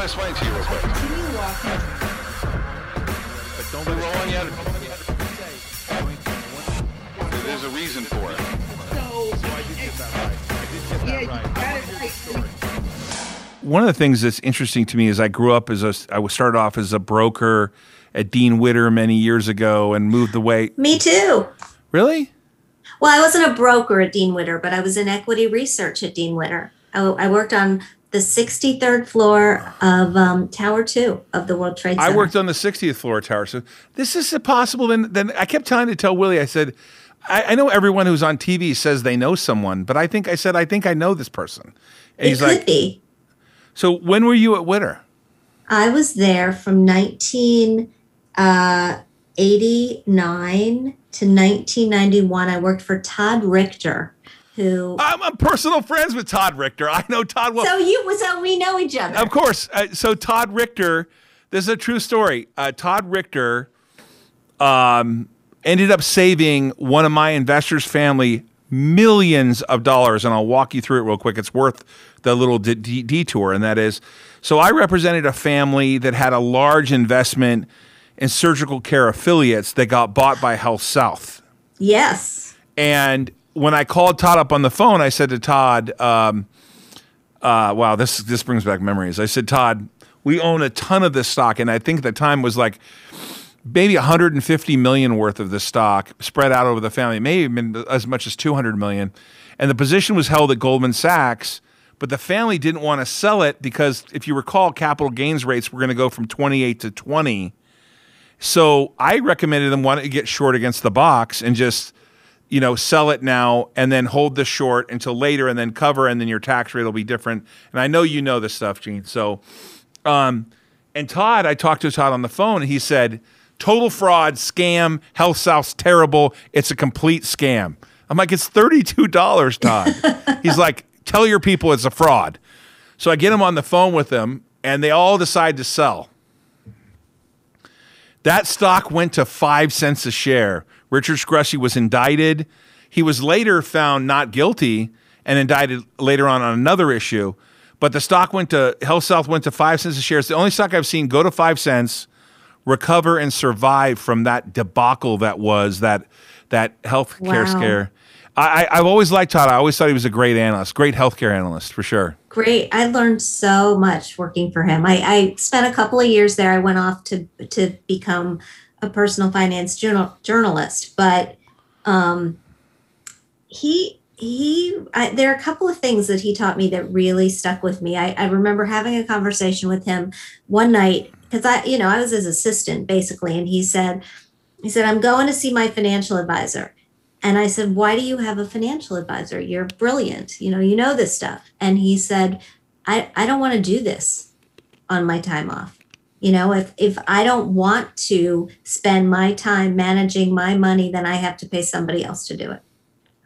to explain to you real quick. Continue walking. But don't We're rolling yet. There's a reason for it. So, So I did get that right. I did get yeah, that you got it right. Story. One of the things that's interesting to me is I grew up as a I was started off as a broker at Dean Witter many years ago and moved away. Me too. Really? Well, I wasn't a broker at Dean Witter, but I was in equity research at Dean Witter. I, I worked on the 63rd floor of um, Tower 2 of the World Trade Center. I worked on the 60th floor tower. So this is possible. Then, then I kept trying to tell Willie. I said, I, I know everyone who's on TV says they know someone, but I think I said I think I know this person. And It he's could like, be. so when were you at Witter? I was there from 1989 to 1991. I worked for Todd Richter, who. I'm, I'm personal friends with Todd Richter. I know Todd well. so you, so we know each other. Of course. Uh, so Todd Richter, this is a true story. Uh, Todd Richter um, ended up saving one of my investors' family millions of dollars, and I'll walk you through it real quick. It's worth the little de- de- detour, and that is, so I represented a family that had a large investment in surgical care affiliates that got bought by Health South. Yes. And when I called Todd up on the phone, I said to Todd, um, uh, "Wow, this this brings back memories." I said, "Todd, we own a ton of this stock, and I think the time was like maybe 150 million worth of this stock spread out over the family, maybe even as much as 200 million. And the position was held at Goldman Sachs." But the family didn't want to sell it because, if you recall, capital gains rates were going to go from 28 to 20. So I recommended them want to get short against the box and just, you know, sell it now and then hold the short until later and then cover and then your tax rate will be different. And I know you know this stuff, Jean. So, um, and Todd, I talked to Todd on the phone and he said, total fraud, scam, Health South's terrible. It's a complete scam. I'm like, it's $32, Todd. He's like, tell your people it's a fraud. So I get him on the phone with them and they all decide to sell. That stock went to five cents a share. Richard Scrushy was indicted. He was later found not guilty and indicted later on on another issue. But the stock went to Health South went to five cents a share. It's the only stock I've seen go to five cents, recover and survive from that debacle that was that that healthcare Wow. scare. I, I, I've always liked Todd. I always thought he was a great analyst, great healthcare analyst for sure. Great. I learned so much working for him. I, I spent a couple of years there. I went off to to become a personal finance journal, journalist, but um, he he I, there are a couple of things that he taught me that really stuck with me. I, I remember having a conversation with him one night because I you know I was his assistant basically, and he said he said I'm going to see my financial advisor. And I said, Why do you have a financial advisor? You're brilliant. You know, you know this stuff. And he said, I, I don't want to do this on my time off. You know, if if I don't want to spend my time managing my money, then I have to pay somebody else to do it.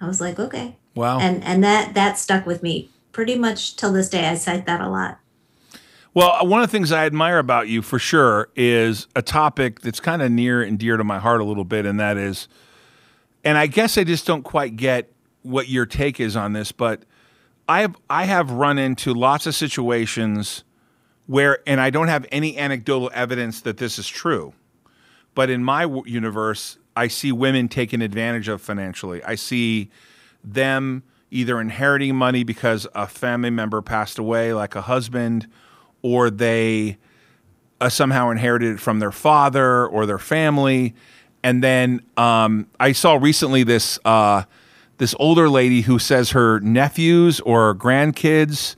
I was like, okay. Wow. And and that that stuck with me pretty much till this day. I cite that a lot. Well, uh, one of the things I admire about you for sure is a topic that's kind of near and dear to my heart a little bit, and that is, and I guess I just don't quite get what your take is on this, but I have I have run into lots of situations where, and I don't have any anecdotal evidence that this is true, but in my w- universe, I see women taken advantage of financially. I see them either inheriting money because a family member passed away, like a husband, or they uh, somehow inherited it from their father or their family. And then um, I saw recently this uh, this older lady who says her nephews or grandkids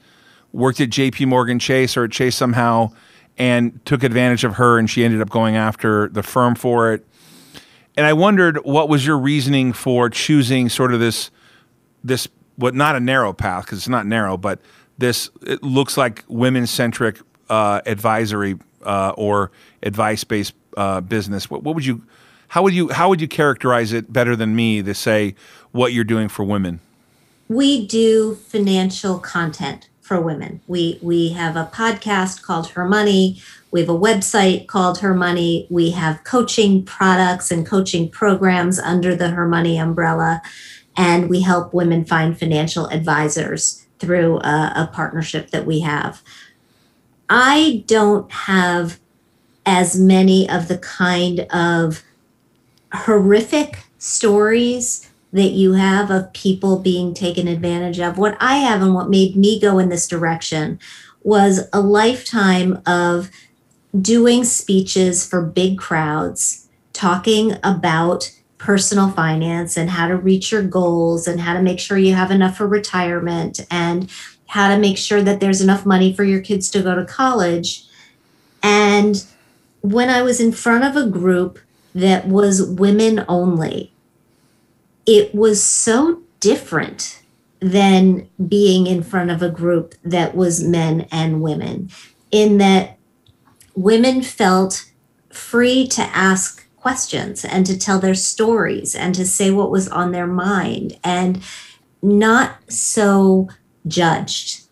worked at J.P. Morgan Chase or at Chase somehow and took advantage of her, and she ended up going after the firm for it. And I wondered what was your reasoning for choosing sort of this this what not a narrow path because it's not narrow, but this it looks like women centric uh, advisory uh, or advice based uh, business. What, what would you how would you how would you characterize it better than me to say what you're doing for women? we do financial content for women. We we have a podcast called Her Money. We have a website called Her Money. We have coaching products and coaching programs under the Her Money umbrella, and we help women find financial advisors through a, a partnership that we have. I don't have as many of the kind of horrific stories that you have of people being taken advantage of. What I have and what made me go in this direction was a lifetime of doing speeches for big crowds, talking about personal finance and how to reach your goals and how to make sure you have enough for retirement and how to make sure that there's enough money for your kids to go to college. And when I was in front of a group that was women only, it was so different than being in front of a group that was men and women, in that women felt free to ask questions and to tell their stories and to say what was on their mind and not so judged.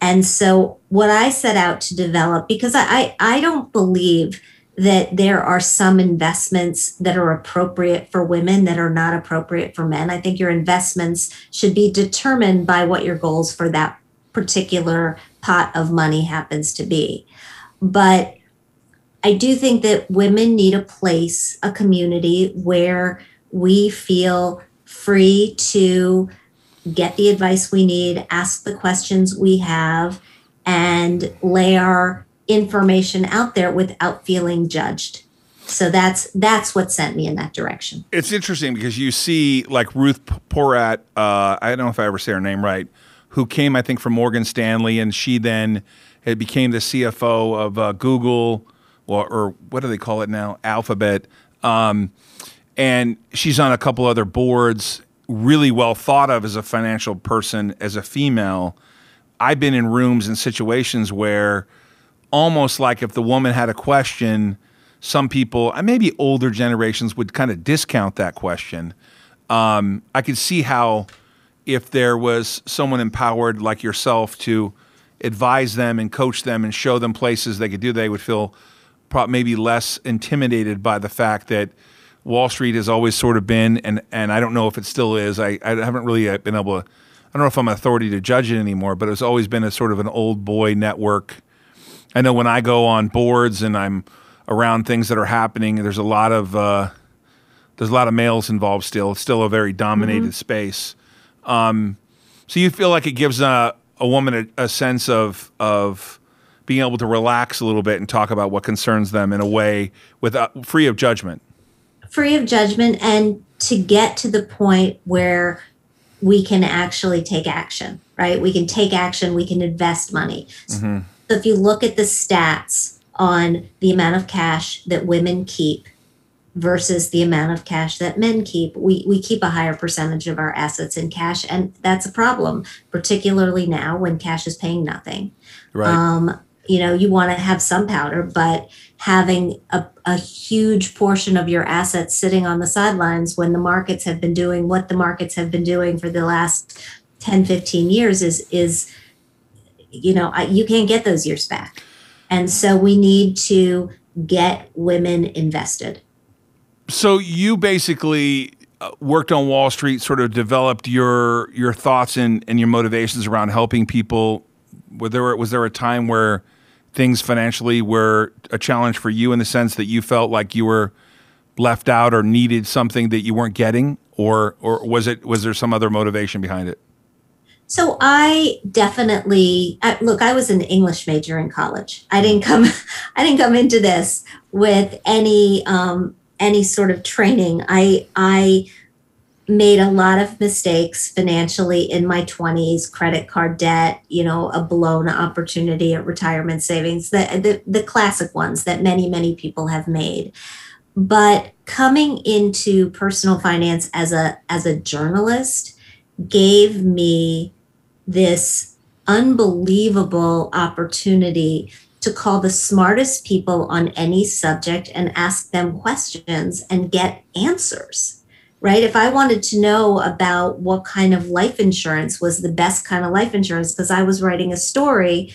And so, what I set out to develop, because I, I, I don't believe that there are some investments that are appropriate for women that are not appropriate for men. I think your investments should be determined by what your goals for that particular pot of money happens to be. But I do think that women need a place, a community where we feel free to get the advice we need, ask the questions we have, and lay our information out there without feeling judged. So that's that's what sent me in that direction. It's interesting because you see like Ruth Porat, uh, I don't know if I ever say her name right, who came I think from Morgan Stanley, and she then it became the CFO of uh, Google, or, or, what do they call it now, Alphabet, um, and she's on a couple other boards. Really well thought of as a financial person, as a female. I've been in rooms and situations where almost like if the woman had a question, some people, uh, maybe older generations, would kind of discount that question. Um, I could see how if there was someone empowered like yourself to advise them and coach them and show them places they could do, they would feel maybe less intimidated by the fact that Wall Street has always sort of been, and, and I don't know if it still is. I, I haven't really uh, been able to, I don't know if I'm an authority to judge it anymore, but it's always been a sort of an old boy network I know when I go on boards and I'm around things that are happening, there's a lot of uh, there's a lot of males involved still. It's still a very dominated mm-hmm. space. Um, so you feel like it gives a, a woman a, a, sense of of being able to relax a little bit and talk about what concerns them in a way without free of judgment. Free of judgment, and to get to the point where we can actually take action. Right? We can take action. We can invest money. Mm-hmm. So if you look at the stats on the amount of cash that women keep versus the amount of cash that men keep, we, we keep a higher percentage of our assets in cash. And that's a problem, particularly now when cash is paying nothing. Right. Um, you know, you want to have some powder, but having a, a huge portion of your assets sitting on the sidelines when the markets have been doing what the markets have been doing for the last 10, 15 years is is you know, I, you can't get those years back. And so we need to get women invested. So you basically uh, worked on Wall Street, sort of developed your your thoughts and, and your motivations around helping people. Was there was there a time where things financially were a challenge for you in the sense that you felt like you were left out or needed something that you weren't getting, or or was it was there some other motivation behind it? So I definitely I, look. I was an English major in college. I didn't come. I didn't come into this with any um, any sort of training. I I made a lot of mistakes financially in my 20s credit card debt you know a blown opportunity at retirement savings the, the the classic ones that many many people have made but coming into personal finance as a as a journalist gave me this unbelievable opportunity to call the smartest people on any subject and ask them questions and get answers. Right? If I wanted to know about what kind of life insurance was the best kind of life insurance, because I was writing a story,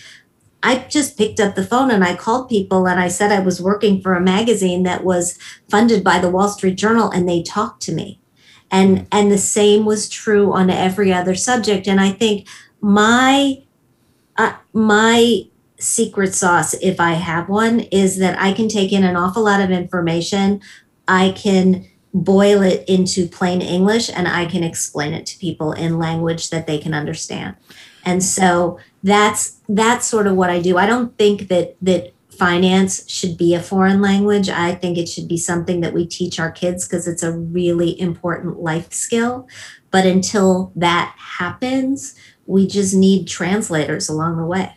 I just picked up the phone and I called people and I said I was working for a magazine that was funded by the Wall Street Journal and they talked to me. And and the same was true on every other subject. And I think my uh, my secret sauce, if I have one, is that I can take in an awful lot of information. I can boil it into plain English and I can explain it to people in language that they can understand. And so that's that's sort of what I do. I don't think that that finance should be a foreign language. I think it should be something that we teach our kids because it's a really important life skill. But until that happens, we just need translators along the way.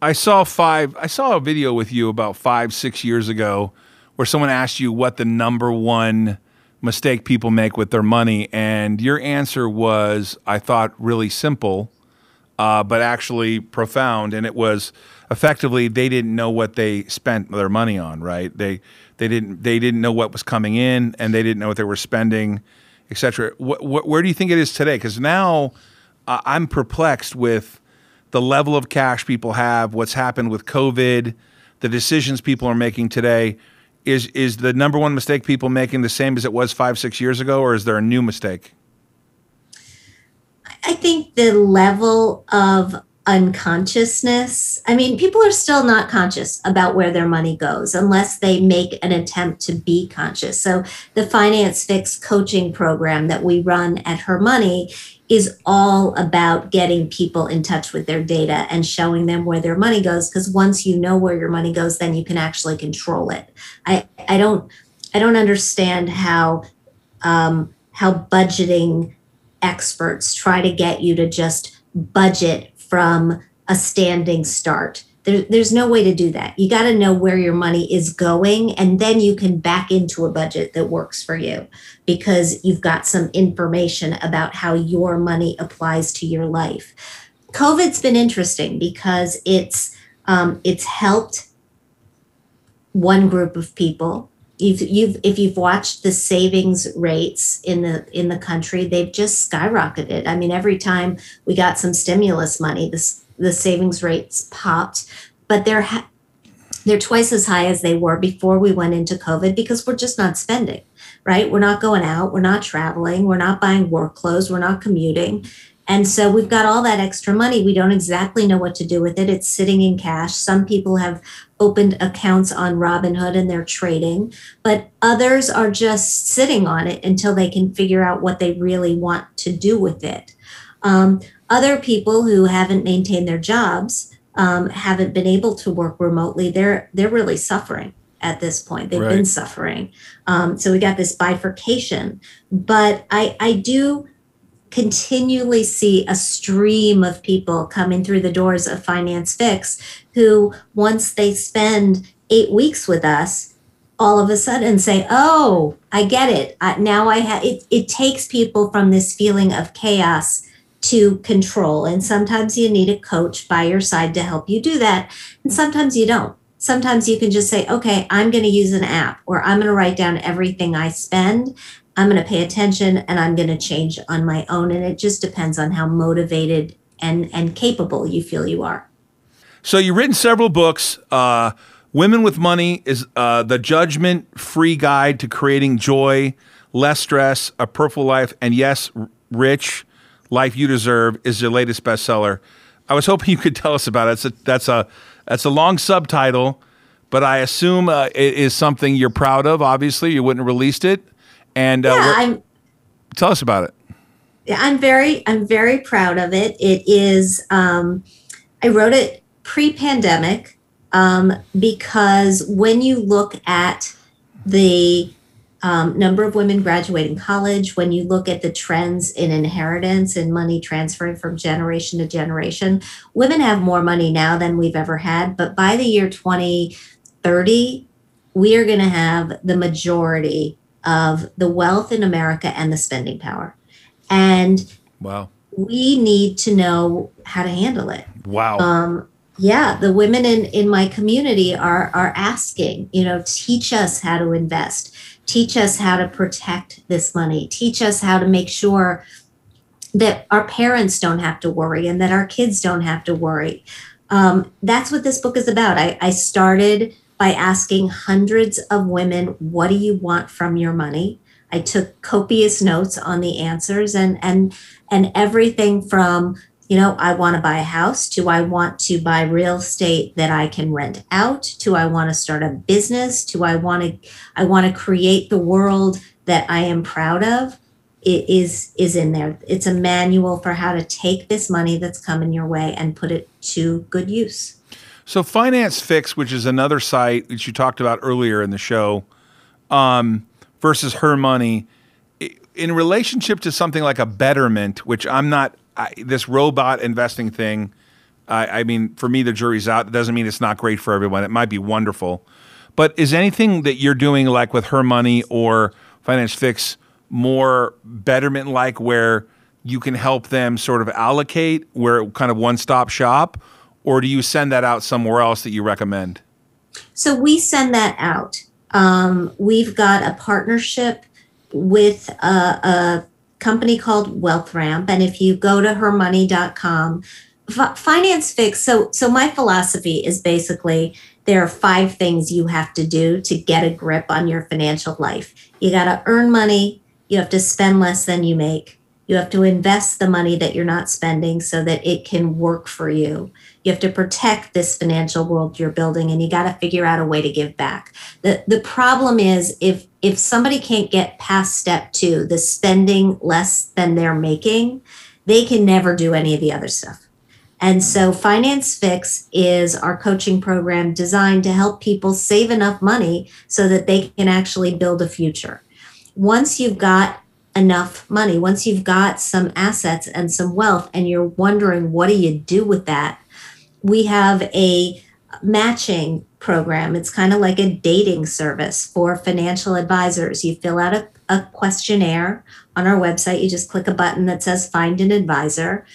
I saw five. I saw a video with you about five, six years ago, where someone asked you what the number one mistake people make with their money, and your answer was, I thought, really simple, uh, but actually profound, and it was effectively they didn't know what they spent their money on. Right? They they didn't they didn't know what was coming in, and they didn't know what they were spending, etc. Wh- wh- where do you think it is today? Because now uh, I'm perplexed with the level of cash people have, what's happened with COVID, the decisions people are making today. Is is the number one mistake people making the same as it was five six years ago, or is there a new mistake? I think the level of unconsciousness. I mean, people are still not conscious about where their money goes unless they make an attempt to be conscious. So, the Finance Fix coaching program that we run at Her Money is all about getting people in touch with their data and showing them where their money goes because once you know where your money goes then you can actually control it i i don't i don't understand how um, how budgeting experts try to get you to just budget from a standing start there, there's no way to do that. You got to know where your money is going, and then you can back into a budget that works for you because you've got some information about how your money applies to your life. COVID's been interesting because it's um, it's helped one group of people. You've, you've if you've watched the savings rates in the in the country, they've just skyrocketed. I mean, every time we got some stimulus money, this the savings rates popped, but they're ha- they're twice as high as they were before we went into COVID because we're just not spending, right? We're not going out, we're not traveling, we're not buying work clothes, we're not commuting. And so we've got all that extra money. We don't exactly know what to do with it. It's sitting in cash. Some people have opened accounts on Robinhood and they're trading, but others are just sitting on it until they can figure out what they really want to do with it. Um, other people who haven't maintained their jobs, um, haven't been able to work remotely, they're they're really suffering at this point. They've right. been suffering. Um, so we got this bifurcation. But I I do continually see a stream of people coming through the doors of Finance Fix who, once they spend eight weeks with us, all of a sudden say, "Oh, I get it. I, now I have." It, it takes people from this feeling of chaos to control. And sometimes you need a coach by your side to help you do that. And sometimes you don't. Sometimes you can just say, okay, I'm going to use an app or I'm going to write down everything I spend. I'm going to pay attention and I'm going to change on my own. And it just depends on how motivated and, and capable you feel you are. So you've written several books. Uh, Women with Money is uh, the judgment free guide to creating joy, less stress, a purple life, and yes, rich. Life You Deserve is your latest bestseller. I was hoping you could tell us about it. It's a, that's a that's a long subtitle, but I assume uh, it is something you're proud of. Obviously, you wouldn't have released it. And uh, yeah, I'm, tell us about it. Yeah, I'm very I'm very proud of it. It is um, I wrote it pre-pandemic um, because when you look at the um, number of women graduating college, when you look at the trends in inheritance and money transferring from generation to generation, women have more money now than we've ever had. But by the year 2030, we are going to have the majority of the wealth in America and the spending power. And wow. we need to know how to handle it. Wow. Um, yeah, the women in, in my community are are asking, you know, teach us how to invest teach us how to protect this money, teach us how to make sure that our parents don't have to worry and that our kids don't have to worry. Um, that's what this book is about. I, I started by asking hundreds of women, What do you want from your money? I took copious notes on the answers and and and everything from You know, I want to buy a house. to I want to buy real estate that I can rent out? to I want to start a business? to I want to I want to create the world that I am proud of? It is is in there. It's a manual for how to take this money that's coming your way and put it to good use. So Finance Fix, which is another site that you talked about earlier in the show, um, versus Her Money, in relationship to something like a Betterment, which I'm not I, this robot investing thing. I, I mean, for me, the jury's out. It doesn't mean it's not great for everyone. It might be wonderful, but is anything that you're doing like with Her Money or Finance Fix more Betterment like, where you can help them sort of allocate, where kind of one stop shop, or do you send that out somewhere else that you recommend? So we send that out. Um, we've got a partnership with a, a company called WealthRamp, and if you go to hermoney.com, F- Finance Fix. So, so my philosophy is basically there are five things you have to do to get a grip on your financial life. You got to earn money. You have to spend less than you make. You have to invest the money that you're not spending so that it can work for you. You have to protect this financial world you're building and you got to figure out a way to give back. The the problem is if if somebody can't get past step 2, the spending less than they're making, they can never do any of the other stuff. And so Finance Fix is our coaching program designed to help people save enough money so that they can actually build a future. Once you've got enough money, once you've got some assets and some wealth and you're wondering what do you do with that? We have a matching program. It's kind of like a dating service for financial advisors. You fill out a, a questionnaire on our website. You just click a button that says find an advisor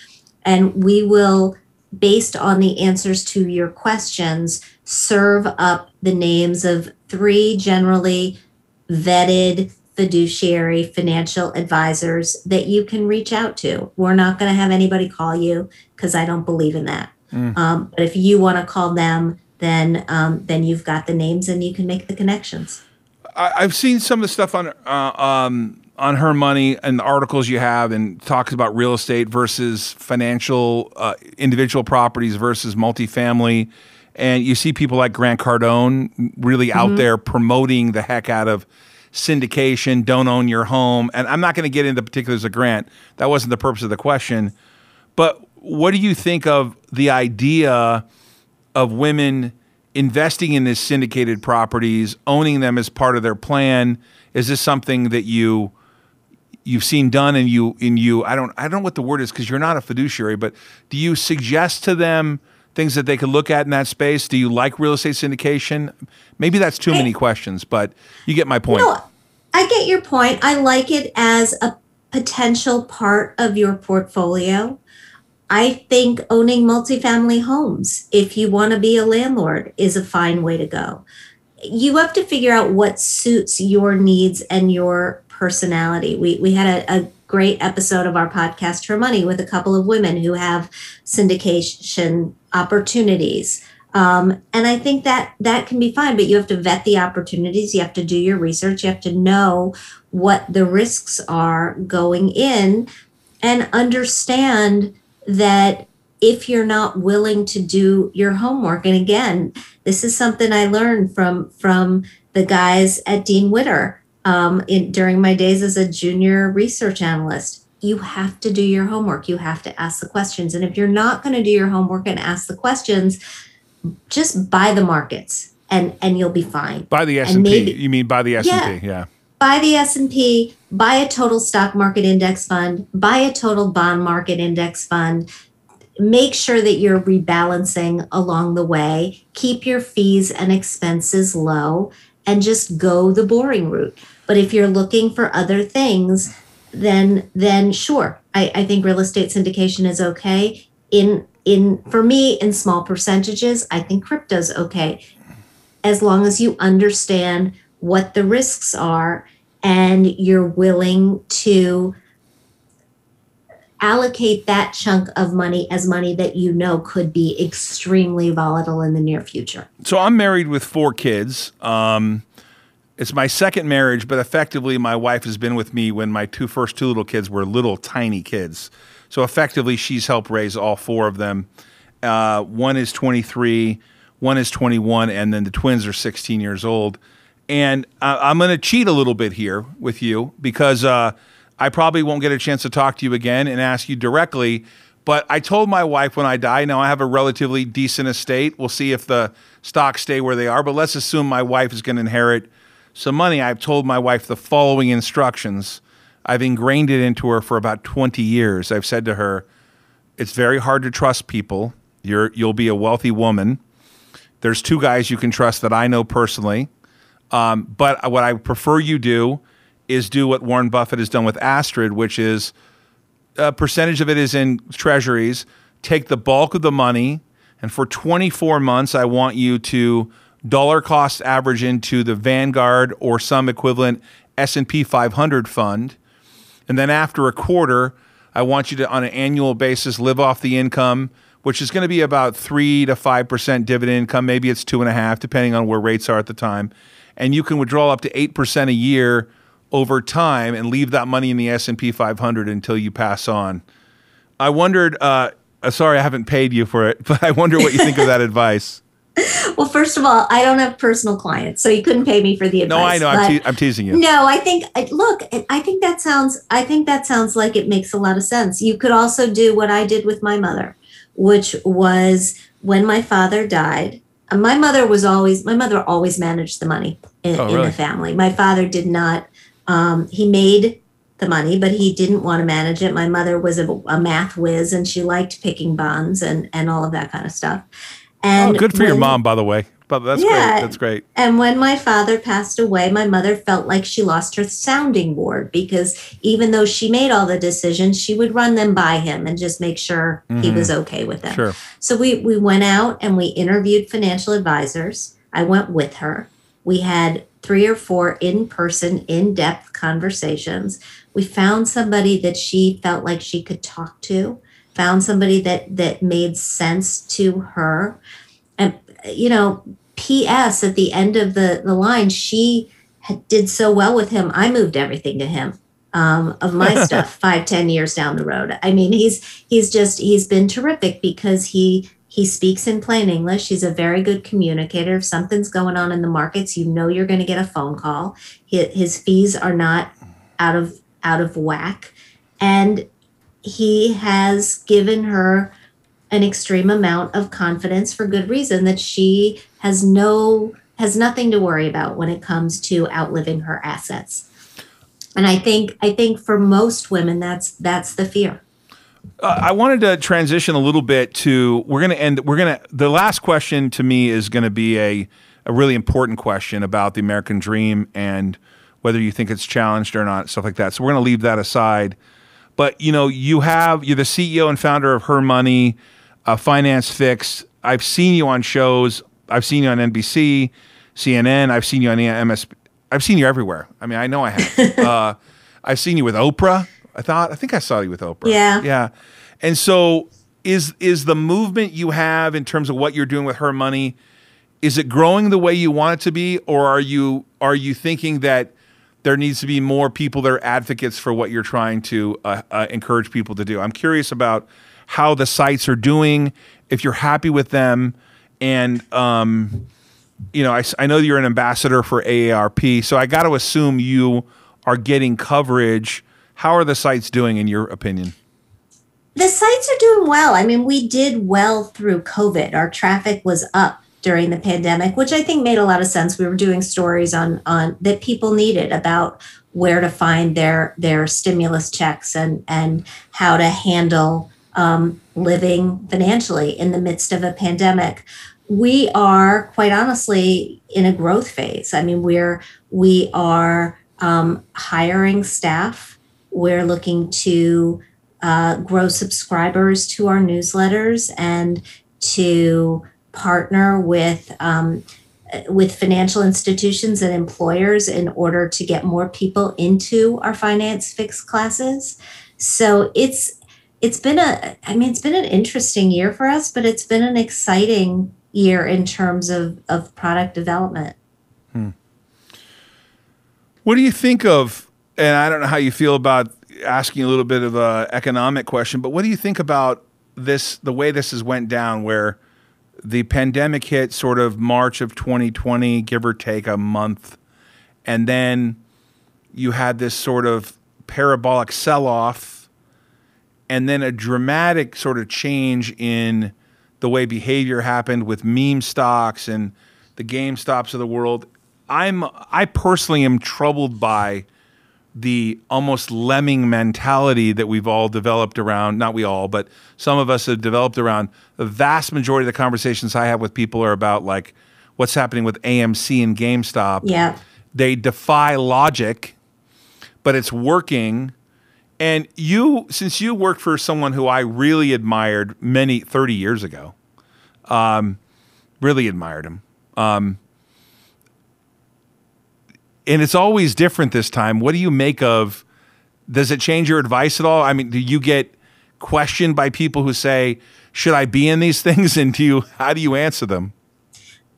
and we will based on the answers to your questions serve up the names of three generally vetted fiduciary financial advisors that you can reach out to. We're not going to have anybody call you because i don't believe in that. Um, but if you want to call them then um, then you've got the names and you can make the connections. I, I've seen some of the stuff on uh, um, on her money and the articles you have, and talks about real estate versus financial uh, individual properties versus multifamily. And you see people like Grant Cardone really out there promoting the heck out of syndication, don't own your home. And I'm not going to get into particulars of Grant. That wasn't the purpose of the question. But what do you think of the idea of women investing in these syndicated properties, owning them as part of their plan? Is this something that you you've seen done and you in you I don't I don't know what the word is because you're not a fiduciary, but do you suggest to them things that they could look at in that space? Do you like real estate syndication? Maybe that's too many questions, but you get my point. No, I get your point. I like it as a potential part of your portfolio. I think owning multifamily homes, if you want to be a landlord, is a fine way to go. You have to figure out what suits your needs and your personality. We we had a, a great episode of our podcast Her Money with a couple of women who have syndication opportunities. Um, and I think that that can be fine, but you have to vet the opportunities. You have to do your research. You have to know what the risks are going in and understand that if you're not willing to do your homework and again this is something i learned from from the guys at dean witter um, in, during my days as a junior research analyst you have to do your homework you have to ask the questions and if you're not going to do your homework and ask the questions just buy the markets and and you'll be fine By the S And and P, you mean by the S and P? Yeah. buy the S&P, buy a total stock market index fund, buy a total bond market index fund. Make sure that you're rebalancing along the way. Keep your fees and expenses low and just go the boring route. But if you're looking for other things, then then sure. I, I think real estate syndication is okay. In in for me in small percentages, I think crypto's okay as long as you understand what the risks are and you're willing to allocate that chunk of money as money that you know could be extremely volatile in the near future. So I'm married with four kids. Um, it's my second marriage, but effectively, my wife has been with me when my two first two little kids were little tiny kids. So effectively, she's helped raise all four of them. Uh, one is 23, one is 21, and then the twins are 16 years old. And uh, I'm going to cheat a little bit here with you because uh, I probably won't get a chance to talk to you again and ask you directly. But I told my wife when I die, now I have a relatively decent estate. We'll see if the stocks stay where they are, but let's assume my wife is going to inherit some money. I've told my wife the following instructions. I've ingrained it into her for about 20 years. I've said to her, it's very hard to trust people. You're, you'll be a wealthy woman. There's two guys you can trust that I know personally. Um, but what I prefer you do is do what Warren Buffett has done with Astrid, which is a percentage of it is in treasuries. Take the bulk of the money, and for 24 months, I want you to dollar cost average into the Vanguard or some equivalent S&P 500 fund. And then after a quarter, I want you to, on an annual basis, live off the income, which is going to be about three to five percent dividend income. Maybe it's two and a half, depending on where rates are at the time and you can withdraw up to 8% a year over time and leave that money in the S&P 500 until you pass on. I wondered uh, uh, sorry I haven't paid you for it, but I wonder what you think of that advice. Well, first of all, I don't have personal clients, so you couldn't pay me for the advice. No, I know. I'm, te- I'm, teasing you. No, I think look, I think that sounds I think that sounds like it makes a lot of sense. You could also do what I did with my mother, which was when my father died, my mother was always my mother always managed the money in, oh, really? in the family my father did not um, he made the money but he didn't want to manage it my mother was a, a, math whiz and she liked picking bonds and and all of that kind of stuff and oh, good for when, your mom by the way but that's yeah, great. That's great. And when my father passed away, my mother felt like she lost her sounding board because even though she made all the decisions, she would run them by him and just make sure mm-hmm. he was okay with them. Sure. So we we went out and we interviewed financial advisors. I went with her. We had three or four in-person, in-depth conversations. We found somebody that she felt like she could talk to, found somebody that that made sense to her. And you know, P.S. at the end of the, the line, she had, did so well with him. I moved everything to him um, of my stuff five, ten years down the road. I mean, he's he's just he's been terrific because he he speaks in plain English. He's a very good communicator. If something's going on in the markets, you know you're going to get a phone call. His, fees are not out of out of whack, and he has given her an extreme amount of confidence for good reason that she has no has nothing to worry about when it comes to outliving her assets and i think i think for most women that's that's the fear uh, I wanted to transition a little bit to we're going to end we're going to the last question to me is going to be a a really important question about the American dream and whether you think it's challenged or not stuff like that. So we're going to leave that aside. But you know, you have you're the CEO and founder of Her Money uh, Finance Fix. I've seen you on shows. I've seen you on NBC, CNN. I've seen you on MS. I've seen you everywhere. I mean, I know I have. uh, I've seen you with Oprah. I thought. I think I saw you with Oprah. Yeah. Yeah. And so, is is the movement you have in terms of what you're doing with her money? Is it growing the way you want it to be, or are you are you thinking that there needs to be more people that are advocates for what you're trying to uh, uh, encourage people to do? I'm curious about how the sites are doing, if you're happy with them, and um, you know, I, I know you're an ambassador for AARP, so I got to assume you are getting coverage. How are the sites doing, in your opinion? The sites are doing well. I mean, we did well through COVID. Our traffic was up during the pandemic, which I think made a lot of sense. We were doing stories on on that people needed about where to find their their stimulus checks and and how to handle um, living financially in the midst of a pandemic. We are quite honestly in a growth phase. I mean, we're we are um, hiring staff. We're looking to uh, grow subscribers to our newsletters and to partner with um, with financial institutions and employers in order to get more people into our finance fix classes. So it's it's been a i mean it's been an interesting year for us but it's been an exciting year in terms of of product development hmm. what do you think of and i don't know how you feel about asking a little bit of a economic question, but what do you think about this? The way this has went down, where the pandemic hit, sort of March of 2020, give or take a month, and then you had this sort of parabolic sell-off, and then a dramatic sort of change in the way behavior happened with meme stocks and the GameStops of the world. I'm I personally am troubled by the almost lemming mentality that we've all developed around not we all but some of us have developed around the vast majority of the conversations i have with people are about like what's happening with amc and gamestop Yeah. they defy logic but it's working and you since you worked for someone who i really admired many 30 years ago um, really admired him um, and it's always different this time. What do you make of? Does it change your advice at all? I mean, do you get questioned by people who say, "Should I be in these things?" And do you? How do you answer them?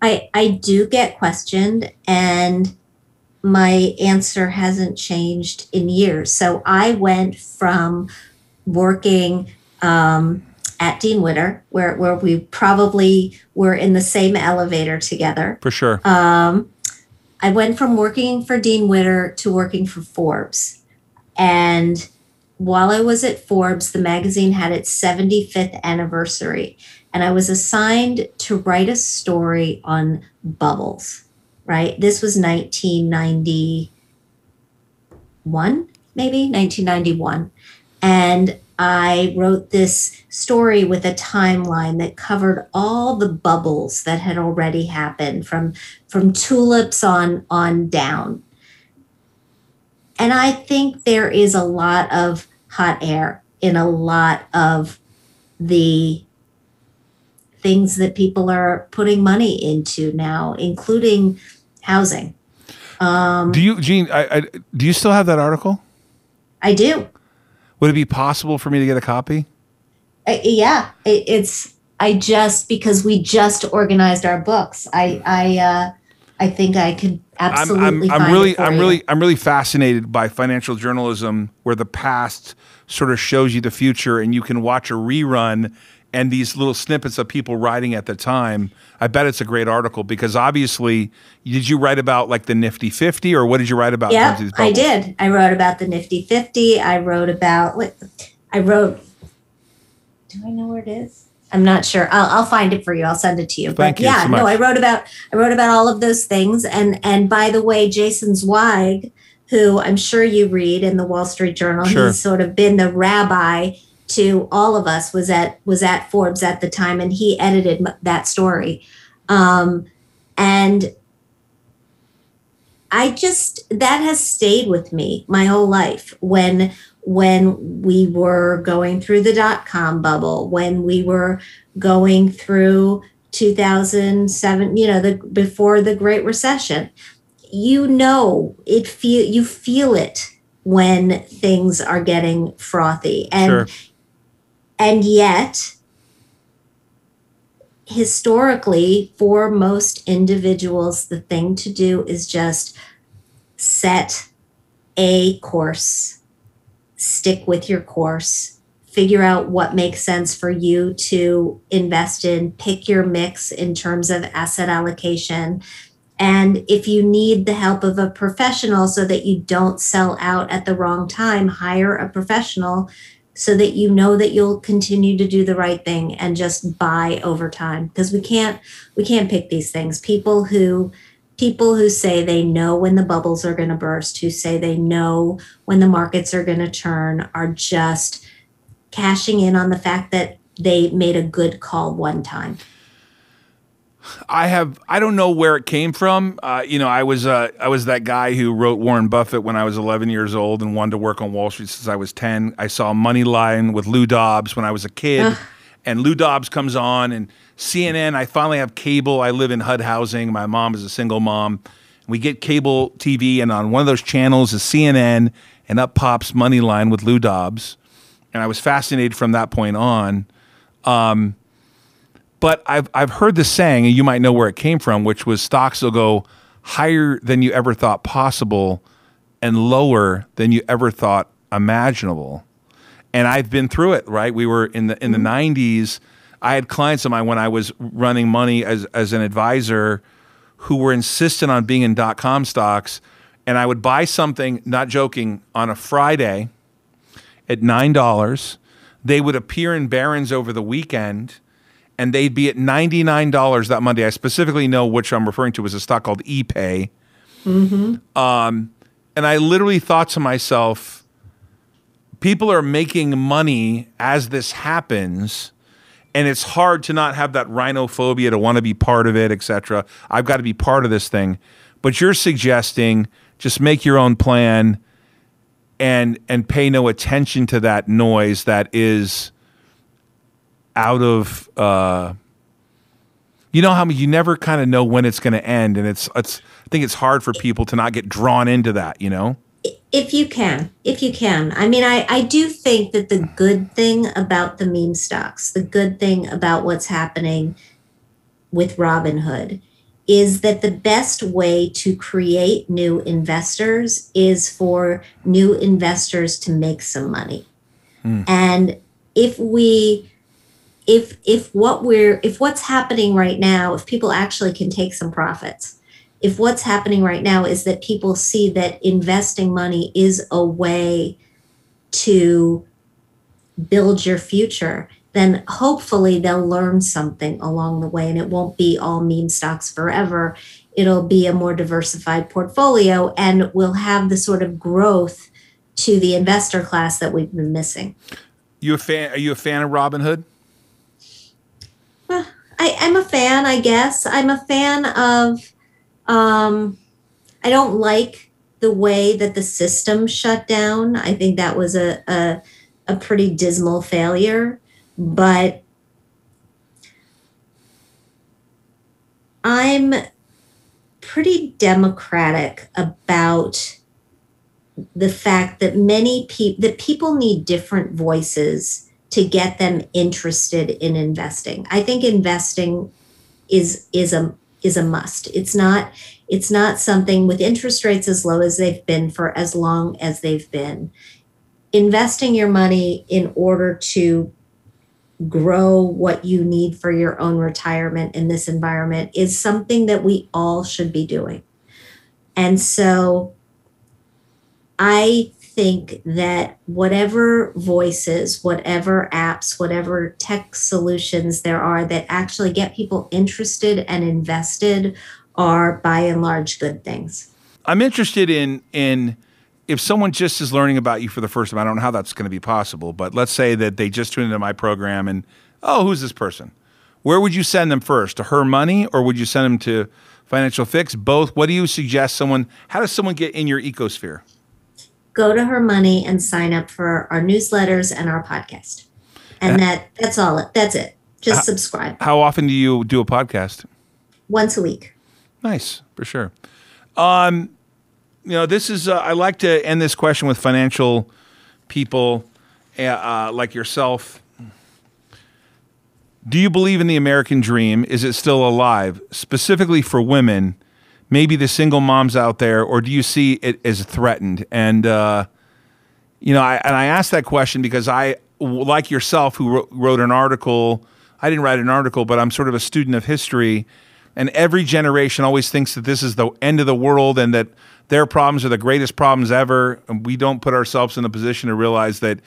I I do get questioned and my answer hasn't changed in years. So I went from working um, at Dean Witter, where where we probably were in the same elevator together. For sure. Um, I went from working for Dean Witter to working for Forbes. And while I was at Forbes, the magazine had its 75th anniversary. And I was assigned to write a story on bubbles, right? This was 1991, maybe 1991. And I wrote this story with a timeline that covered all the bubbles that had already happened from from tulips on on down. And I think there is a lot of hot air in a lot of the things that people are putting money into now, including housing. Um, do you, Jean? I, I, do you still have that article? I do. Would it be possible for me to get a copy? Uh, yeah, it, it's. I just because we just organized our books. I I uh, I think I could I'm, absolutely. I'm, I'm really, it for I'm you. really, I'm really fascinated by financial journalism, where the past sort of shows you the future, and you can watch a rerun and these little snippets of people writing at the time. I bet it's a great article because obviously, did you write about like the Nifty 50, or what did you write about? Yeah, terms of these I did. I wrote about the Nifty Fifty. I wrote about what I wrote. Do I know where it is? I'm not sure. I'll, I'll find it for you. I'll send it to you. Thank but you yeah, so no. I wrote about I wrote about all of those things. And and by the way, Jason Zweig, who I'm sure you read in the Wall Street Journal, Sure. he's sort of been the rabbi to all of us. Was at was at Forbes at the time, and he edited that story. Um, and I just that has stayed with me my whole life. When when we were going through the dot com bubble, when we were going through 2007, you know, the before the Great Recession, you know, it feel you feel it when things are getting frothy, and Sure. And yet historically for most individuals the thing to do is just set a course stick with your course figure out what makes sense for you to invest in pick your mix in terms of asset allocation. And if you need the help of a professional so that you don't sell out at the wrong time hire a professional so that you know that you'll continue to do the right thing and just buy over time. Because we can't we can't pick these things. People who people who say they know when the bubbles are going to burst who say they know when the markets are going to turn are just cashing in on the fact that they made a good call one time I have I don't know where it came from. Uh, you know, I was uh, I was that guy who wrote Warren Buffett when I was 11 years old and wanted to work on Wall Street since I was 10. I saw Moneyline with Lou Dobbs when I was a kid, and Lou Dobbs comes on and CNN. I finally have cable. I live in HUD housing. My mom is a single mom. We get cable TV, and on one of those channels is CNN, and up pops Moneyline with Lou Dobbs, and I was fascinated from that point on. But I've I've heard the saying, and you might know where it came from, which was stocks will go higher than you ever thought possible, and lower than you ever thought imaginable. And I've been through it, right? We were in the in the mm-hmm. 90s. I had clients of mine when I was running money as as an advisor who were insistent on being in dot com stocks and I would buy something, not joking, on a Friday at nine dollars. They would appear in Barron's over the weekend, and they'd be at ninety nine dollars that Monday. I specifically know which I'm referring to as a stock called ePay. Um, and I literally thought to myself, people are making money as this happens. And it's hard to not have that rhinophobia to want to be part of it, etc. I've got to be part of this thing. But you're suggesting just make your own plan and and pay no attention to that noise that is out of uh, you know how you never kind of know when it's going to end and it's it's I think it's hard for people to not get drawn into that, you know? if you can if you can. I mean i i do think that the good thing about the meme stocks the good thing about what's happening with Robinhood is that the best way to create new investors is for new investors to make some money. And if we if if what we're if what's happening right now if people actually can take some profits if what's happening right now is that people see that investing money is a way to build your future, then hopefully they'll learn something along the way and it won't be all meme stocks forever. It'll be a more diversified portfolio and we'll have the sort of growth to the investor class that we've been missing. You a fan are you a fan of Robinhood? I, I'm a fan, I guess. I'm a fan of um I don't like the way that the system shut down. I think that was a a, a pretty dismal failure. But I'm pretty democratic about the fact that many people that people need different voices to get them interested in investing. I think investing is is a is a must. It's not it's not something with interest rates as low as they've been for as long as they've been. Investing your money in order to grow what you need for your own retirement in this environment is something that we all should be doing. And so I think that whatever voices, whatever apps, whatever tech solutions there are that actually get people interested and invested are by and large good things. I'm interested in in if someone just is learning about you for the first time. I don't know how that's going to be possible, but let's say that they just tuned into my program and oh, who's this person? Where would you send them first? To Her Money, or would you send them to Financial Fix? Both. What do you suggest? Someone? How does someone get in your ecosphere? Go to Her Money and sign up for our newsletters and our podcast. And that that's all it that's it. Just subscribe How often do you do a podcast? once a week. Nice, for sure. Um, you know, this is. Uh, I like to end this question with financial people uh, uh, like yourself. Do you believe in the American dream? Is it still alive, specifically for women? Maybe the single moms out there, or do you see it as threatened? And uh, you know, I, and I asked that question because I, like yourself, who wrote, an article. I didn't write an article, but I'm sort of a student of history, and every generation always thinks that this is the end of the world and that their problems are the greatest problems ever. And we don't put ourselves in a position to realize that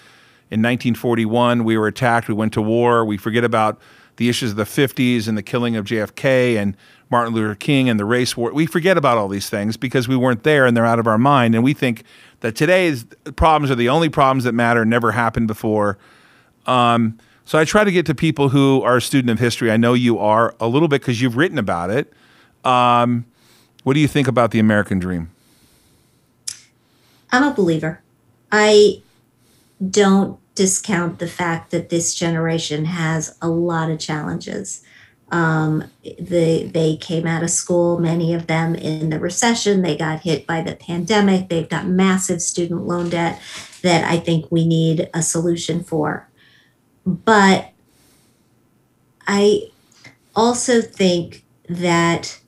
in 1941 we were attacked, we went to war. We forget about the issues of the 50s and the killing of JFK and Martin Luther King and the race war. We forget about all these things because we weren't there and they're out of our mind. And we think that today's problems are the only problems that matter, never happened before. Um, so I try to get to people who are a student of history. I know you are a little bit because you've written about it. Um, what do you think about the American dream? I'm a believer. I don't discount the fact that this generation has a lot of challenges. Um, the, they came out of school, many of them in the recession. They got hit by the pandemic. They've got massive student loan debt that I think we need a solution for. But I also think that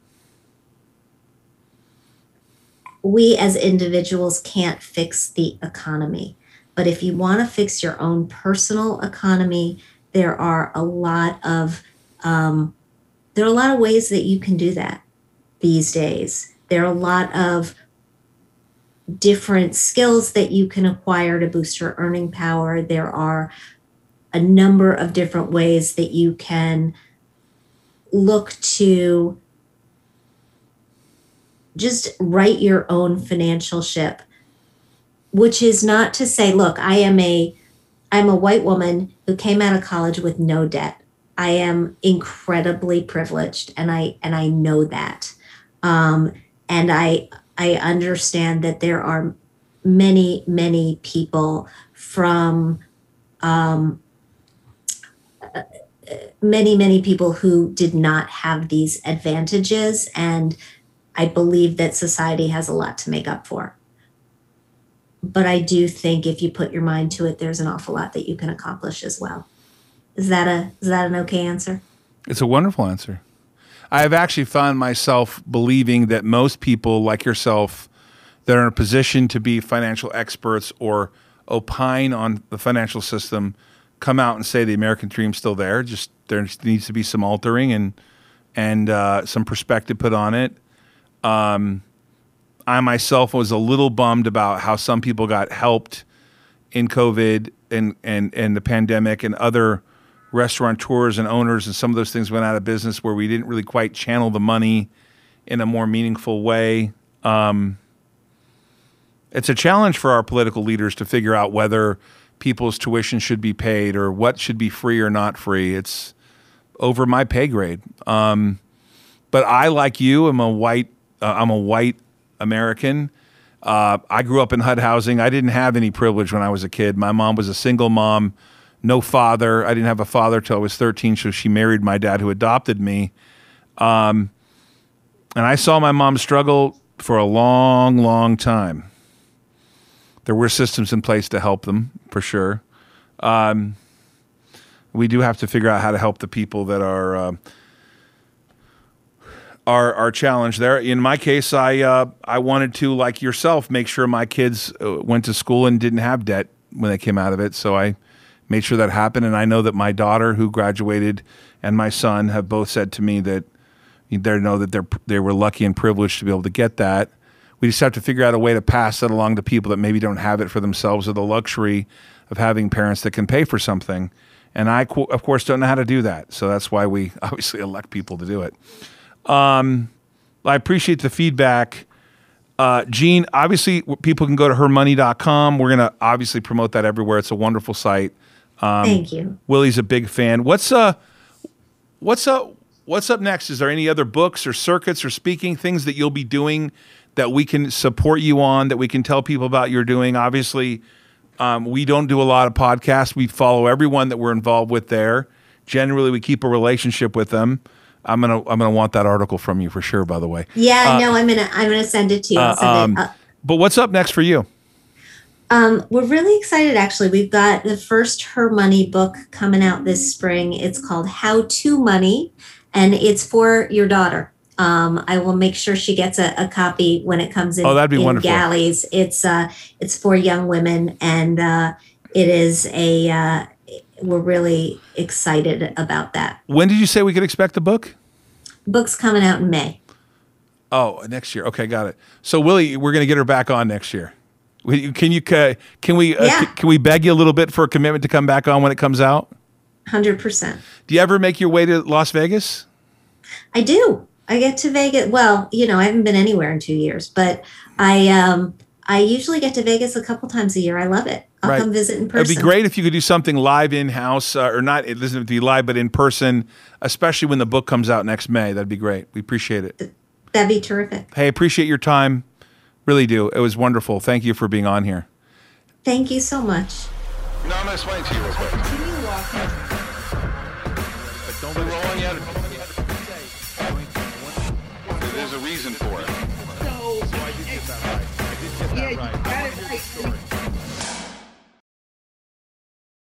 we as individuals can't fix the economy. But if you want to fix your own personal economy, there are a lot of um, there are a lot of ways that you can do that these days. There are a lot of different skills that you can acquire to boost your earning power. There are a number of different ways that you can look to just write your own financial ship which is not to say look i am a i'm a white woman who came out of college with no debt i am incredibly privileged and i and i know that. Um, and i i understand that there are many many people from um, many many people who did not have these advantages and i believe that society has a lot to make up for. But i do think if you put your mind to it there's an awful lot that you can accomplish as well is that a is that an okay answer It's a wonderful answer. I have actually found myself believing that most people like yourself that are in a position to be financial experts or opine on the financial system come out and say the American dream's still there. Just there needs to be some altering and and uh, some perspective put on it. Um, I myself was a little bummed about how some people got helped in COVID and and and the pandemic and other restaurateurs and owners and some of those things went out of business where we didn't really quite channel the money in a more meaningful way. Um, it's a challenge for our political leaders to figure out whether people's tuition should be paid or what should be free or not free. It's over my pay grade. Um, but I, like you, am a white. Uh, I'm a white American. Uh, I grew up in HUD housing. I didn't have any privilege when I was a kid. My mom was a single mom, no father. I didn't have a father till I was 13, so she married my dad, who adopted me. Um, and I saw my mom struggle for a long, long time. There were systems in place to help them, for sure. Um, we do have to figure out how to help the people that are. Uh, are are challenged there. In my case, I uh, I wanted to, like yourself, make sure my kids uh, went to school and didn't have debt when they came out of it. So I made sure that happened, and I know that my daughter, who graduated, and my son have both said to me that they know that they're they were lucky and privileged to be able to get that. We just have to figure out a way to pass that along to people that maybe don't have it for themselves or the luxury of having parents that can pay for something. And I, of course, don't know how to do that. So that's why we obviously elect people to do it. Um, I appreciate the feedback. Uh, Jean, obviously, people can go to hermoney.com. We're going to obviously promote that everywhere. It's a wonderful site. Um, thank you Willie's a big fan. What's uh, what's up? What's up next? Is there any other books or circuits or speaking things that you'll be doing that we can support you on? That we can tell people about you're doing? Obviously, um, we don't do a lot of podcasts. We follow everyone that we're involved with there. Generally, we keep a relationship with them. I'm gonna I'm gonna want that article from you for sure. By the way, yeah Uh, no i'm gonna i'm gonna send it to you it. um, Uh, but what's up next for you? Um, we're really excited actually. We've got the first Her Money book coming out this spring. It's called How to Money, and it's for your daughter. Um, I will make sure she gets a, a copy when it comes in, Oh, that'd be in wonderful. galleys. It's uh, it's for young women, and uh, it is a. Uh, we're really excited about that. When did you say we could expect the book? Book's coming out in May. Oh, next year. Okay, got it. So Willie, we're going to get her back on next year. Can you can we uh, Yeah. can we beg you a little bit for a commitment to come back on when it comes out? Hundred percent. Do you ever make your way to Las Vegas? I do. I get to Vegas. Well, you know, I haven't been anywhere in two years, but I um I usually get to Vegas a couple times a year. I love it. I'll Right. come visit in person. It'd be great if you could do something live in house, uh, or not. It doesn't have to be live, but in person, especially when the book comes out next May. That'd be great. We appreciate it. That'd be terrific. Hey, appreciate your time. Really do. It was wonderful. Thank you for being on here. Thank you so much.